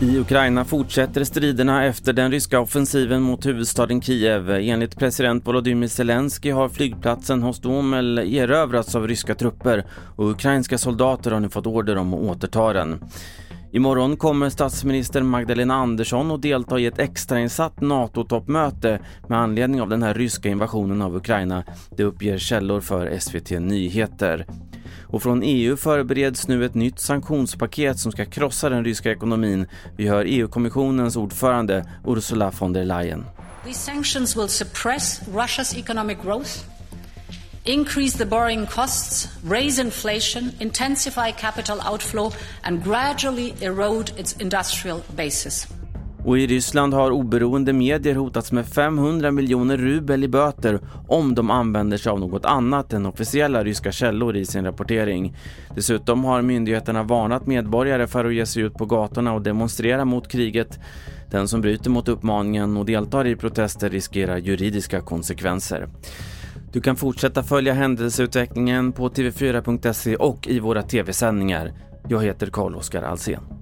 I Ukraina fortsätter striderna efter den ryska offensiven mot huvudstaden Kiev. Enligt president Volodymyr Zelensky har flygplatsen Hostomel erövrats av ryska trupper och ukrainska soldater har nu fått order om att återta den. Imorgon kommer statsminister Magdalena Andersson att delta i ett extrainsatt NATO-toppmöte med anledning av den här ryska invasionen av Ukraina. Det uppger källor för SVT Nyheter. Och från EU förbereds nu ett nytt sanktionspaket som ska krossa den ryska ekonomin. Vi hör EU-kommissionens ordförande Ursula von der Leyen. These sanctions will suppress Russia's economic growth, increase the borrowing costs, raise inflation, intensify capital outflow and gradually erode its industrial basis. Och i Ryssland har oberoende medier hotats med 500 miljoner rubel i böter om de använder sig av något annat än officiella ryska källor i sin rapportering. Dessutom har myndigheterna varnat medborgare för att ge sig ut på gatorna och demonstrera mot kriget. Den som bryter mot uppmaningen och deltar i protester riskerar juridiska konsekvenser. Du kan fortsätta följa händelseutvecklingen på tv4.se och i våra tv-sändningar. Jag heter Carl-Oskar Alsen.